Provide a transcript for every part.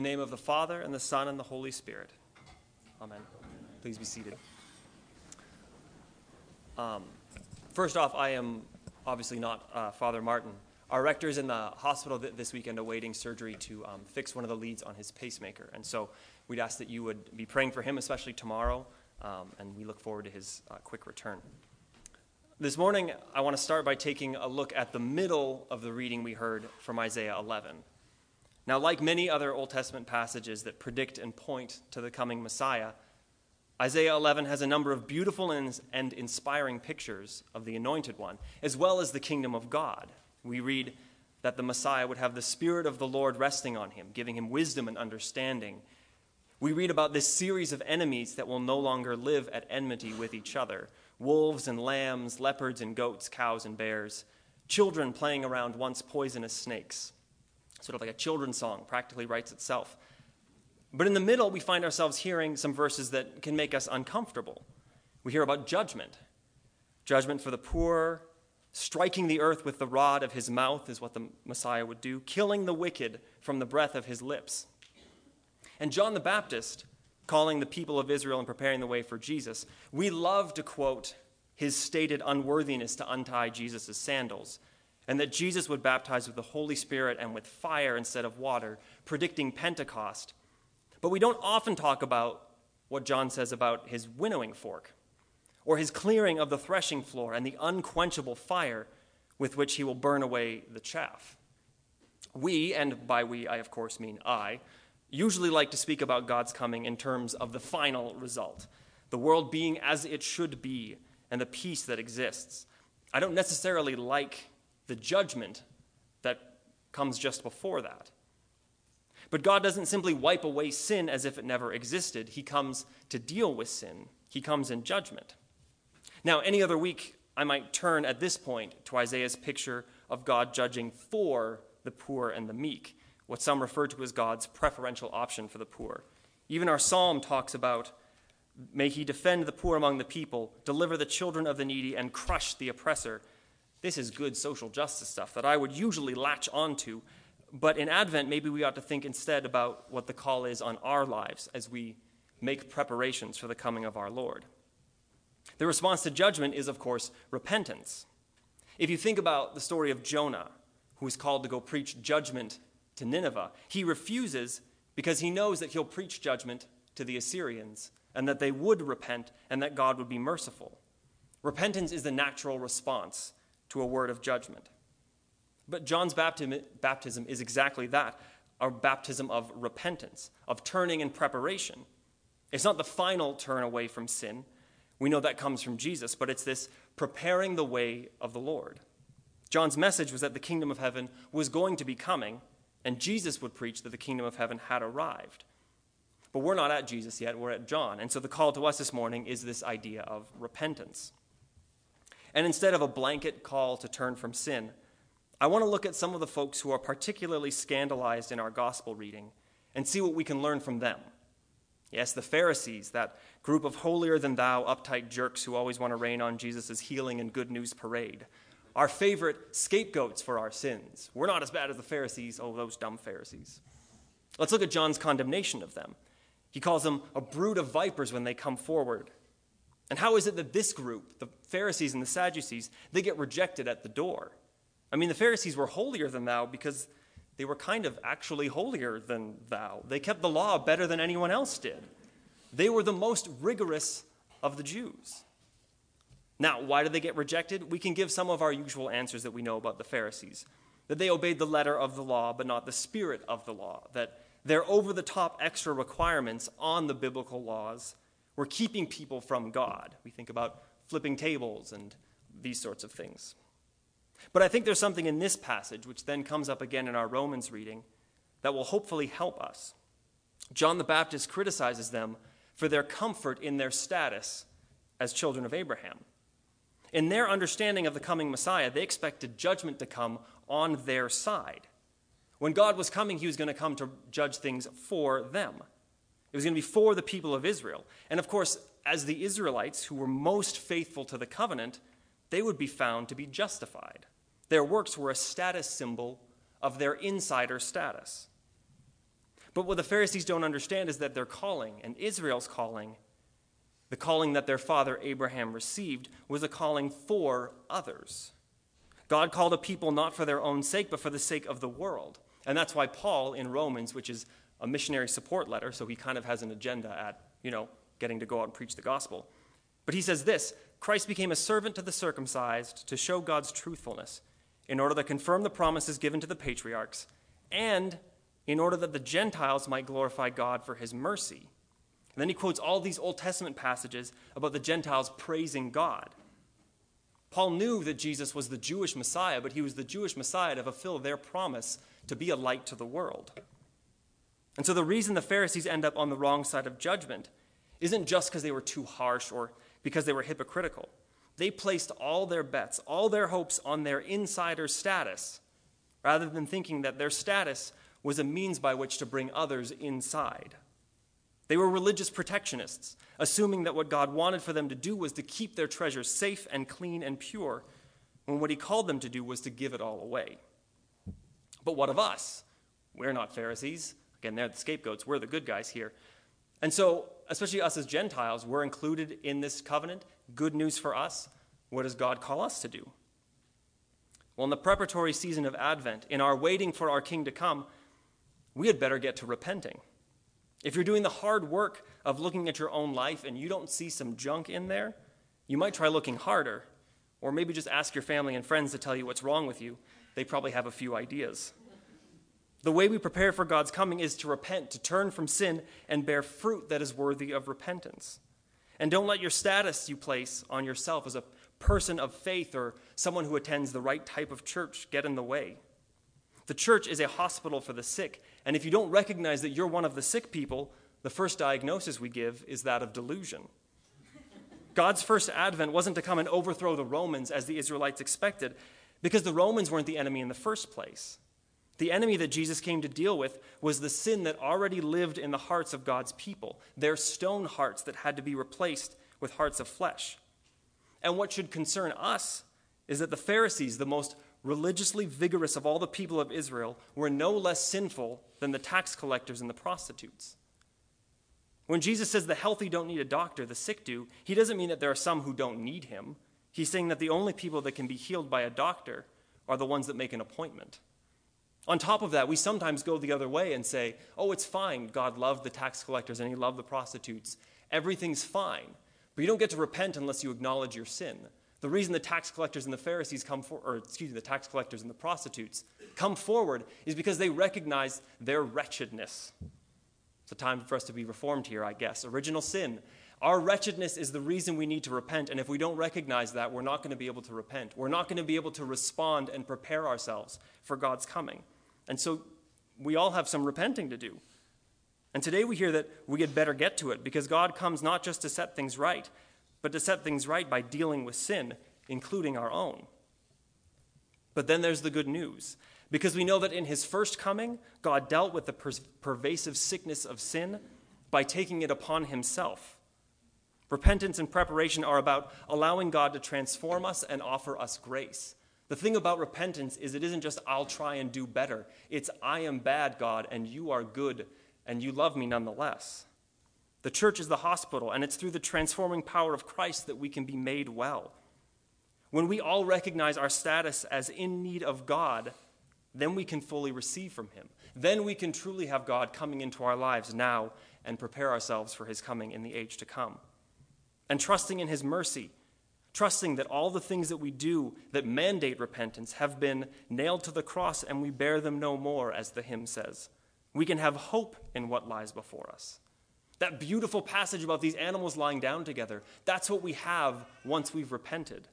the name of the Father, and the Son, and the Holy Spirit. Amen. Please be seated. Um, first off, I am obviously not uh, Father Martin. Our rector is in the hospital th- this weekend awaiting surgery to um, fix one of the leads on his pacemaker. And so we'd ask that you would be praying for him, especially tomorrow, um, and we look forward to his uh, quick return. This morning, I want to start by taking a look at the middle of the reading we heard from Isaiah 11. Now, like many other Old Testament passages that predict and point to the coming Messiah, Isaiah 11 has a number of beautiful and inspiring pictures of the Anointed One, as well as the kingdom of God. We read that the Messiah would have the Spirit of the Lord resting on him, giving him wisdom and understanding. We read about this series of enemies that will no longer live at enmity with each other wolves and lambs, leopards and goats, cows and bears, children playing around once poisonous snakes. Sort of like a children's song, practically writes itself. But in the middle, we find ourselves hearing some verses that can make us uncomfortable. We hear about judgment judgment for the poor, striking the earth with the rod of his mouth is what the Messiah would do, killing the wicked from the breath of his lips. And John the Baptist, calling the people of Israel and preparing the way for Jesus, we love to quote his stated unworthiness to untie Jesus' sandals, and that Jesus would baptize with the Holy Spirit and with fire instead of water, predicting Pentecost but we don't often talk about what John says about his winnowing fork, or his clearing of the threshing floor and the unquenchable fire with which he will burn away the chaff. We, and by we I of course mean I, usually like to speak about God's coming in terms of the final result, the world being as it should be, and the peace that exists. I don't necessarily like the judgment that comes just before that. But God doesn't simply wipe away sin as if it never existed. He comes to deal with sin, He comes in judgment. Now, any other week, I might turn at this point to Isaiah's picture of God judging for the poor and the meek, what some refer to as God's preferential option for the poor. Even our psalm talks about, May he defend the poor among the people, deliver the children of the needy, and crush the oppressor. This is good social justice stuff that I would usually latch onto but in Advent, maybe we ought to think instead about what the call is on our lives as we make preparations for the coming of our Lord. The response to judgment is, of course, repentance. If you think about the story of Jonah, who is called to go preach judgment to Nineveh, he refuses because he knows that he'll preach judgment to the Assyrians and that they would repent and that God would be merciful. Repentance is the natural response to a word of judgment. But John's baptism is exactly that a baptism of repentance, of turning and preparation. It's not the final turn away from sin. We know that comes from Jesus, but it's this preparing the way of the Lord. John's message was that the kingdom of heaven was going to be coming, and Jesus would preach that the kingdom of heaven had arrived. But we're not at Jesus yet, we're at John. And so the call to us this morning is this idea of repentance. And instead of a blanket call to turn from sin, I want to look at some of the folks who are particularly scandalized in our gospel reading and see what we can learn from them. Yes, the Pharisees, that group of holier than thou, uptight jerks who always want to rain on Jesus' healing and good news parade. Our favorite scapegoats for our sins. We're not as bad as the Pharisees. Oh, those dumb Pharisees. Let's look at John's condemnation of them. He calls them a brood of vipers when they come forward. And how is it that this group, the Pharisees and the Sadducees, they get rejected at the door? I mean, the Pharisees were holier than thou because they were kind of actually holier than thou. They kept the law better than anyone else did. They were the most rigorous of the Jews. Now, why did they get rejected? We can give some of our usual answers that we know about the Pharisees that they obeyed the letter of the law, but not the spirit of the law, that their over the top extra requirements on the biblical laws were keeping people from God. We think about flipping tables and these sorts of things. But I think there's something in this passage, which then comes up again in our Romans reading, that will hopefully help us. John the Baptist criticizes them for their comfort in their status as children of Abraham. In their understanding of the coming Messiah, they expected judgment to come on their side. When God was coming, he was going to come to judge things for them. It was going to be for the people of Israel. And of course, as the Israelites who were most faithful to the covenant, they would be found to be justified. Their works were a status symbol of their insider status. But what the Pharisees don't understand is that their calling, and Israel's calling, the calling that their father Abraham received, was a calling for others. God called a people not for their own sake, but for the sake of the world. And that's why Paul in Romans, which is a missionary support letter, so he kind of has an agenda at, you know, getting to go out and preach the gospel. But he says this Christ became a servant to the circumcised to show God's truthfulness, in order to confirm the promises given to the patriarchs, and in order that the Gentiles might glorify God for his mercy. And then he quotes all these Old Testament passages about the Gentiles praising God. Paul knew that Jesus was the Jewish Messiah, but he was the Jewish Messiah to fulfill their promise to be a light to the world. And so the reason the Pharisees end up on the wrong side of judgment isn't just because they were too harsh or because they were hypocritical. They placed all their bets, all their hopes on their insider status, rather than thinking that their status was a means by which to bring others inside. They were religious protectionists, assuming that what God wanted for them to do was to keep their treasures safe and clean and pure, when what He called them to do was to give it all away. But what of us? We're not Pharisees. Again, they're the scapegoats. We're the good guys here. And so, especially us as Gentiles, we're included in this covenant. Good news for us. What does God call us to do? Well, in the preparatory season of Advent, in our waiting for our King to come, we had better get to repenting. If you're doing the hard work of looking at your own life and you don't see some junk in there, you might try looking harder, or maybe just ask your family and friends to tell you what's wrong with you. They probably have a few ideas. The way we prepare for God's coming is to repent, to turn from sin, and bear fruit that is worthy of repentance. And don't let your status you place on yourself as a person of faith or someone who attends the right type of church get in the way. The church is a hospital for the sick, and if you don't recognize that you're one of the sick people, the first diagnosis we give is that of delusion. God's first advent wasn't to come and overthrow the Romans as the Israelites expected, because the Romans weren't the enemy in the first place. The enemy that Jesus came to deal with was the sin that already lived in the hearts of God's people, their stone hearts that had to be replaced with hearts of flesh. And what should concern us is that the Pharisees, the most religiously vigorous of all the people of Israel, were no less sinful than the tax collectors and the prostitutes. When Jesus says the healthy don't need a doctor, the sick do, he doesn't mean that there are some who don't need him. He's saying that the only people that can be healed by a doctor are the ones that make an appointment. On top of that, we sometimes go the other way and say, oh, it's fine. God loved the tax collectors and he loved the prostitutes. Everything's fine. But you don't get to repent unless you acknowledge your sin. The reason the tax collectors and the Pharisees come for, or excuse me, the tax collectors and the prostitutes come forward is because they recognize their wretchedness. It's a time for us to be reformed here, I guess. Original sin. Our wretchedness is the reason we need to repent, and if we don't recognize that, we're not going to be able to repent. We're not going to be able to respond and prepare ourselves for God's coming. And so we all have some repenting to do. And today we hear that we had better get to it because God comes not just to set things right, but to set things right by dealing with sin, including our own. But then there's the good news because we know that in his first coming, God dealt with the per- pervasive sickness of sin by taking it upon himself. Repentance and preparation are about allowing God to transform us and offer us grace. The thing about repentance is it isn't just, I'll try and do better. It's, I am bad, God, and you are good, and you love me nonetheless. The church is the hospital, and it's through the transforming power of Christ that we can be made well. When we all recognize our status as in need of God, then we can fully receive from Him. Then we can truly have God coming into our lives now and prepare ourselves for His coming in the age to come. And trusting in His mercy trusting that all the things that we do that mandate repentance have been nailed to the cross and we bear them no more, as the hymn says. We can have hope in what lies before us. That beautiful passage about these animals lying down together, that's what we have once we've repented.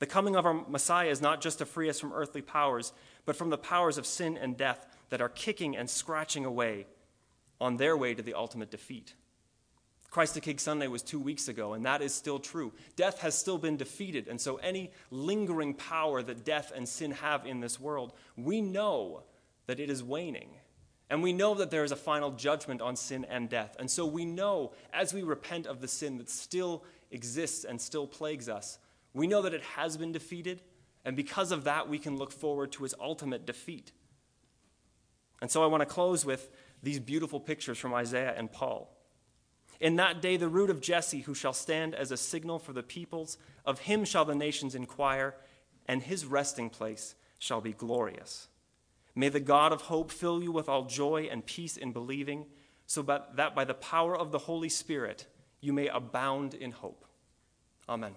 The coming of our Messiah is not just to free us from earthly powers, but from the powers of sin and death that are kicking and scratching away on their way to the ultimate defeat. Christ the King Sunday was two weeks ago, and that is still true. Death has still been defeated, and so any lingering power that death and sin have in this world, we know that it is waning. And we know that there is a final judgment on sin and death. And so we know, as we repent of the sin that still exists and still plagues us, we know that it has been defeated, and because of that, we can look forward to its ultimate defeat. And so I want to close with these beautiful pictures from Isaiah and Paul. In that day, the root of Jesse, who shall stand as a signal for the peoples, of him shall the nations inquire, and his resting place shall be glorious. May the God of hope fill you with all joy and peace in believing, so that by the power of the Holy Spirit you may abound in hope. Amen.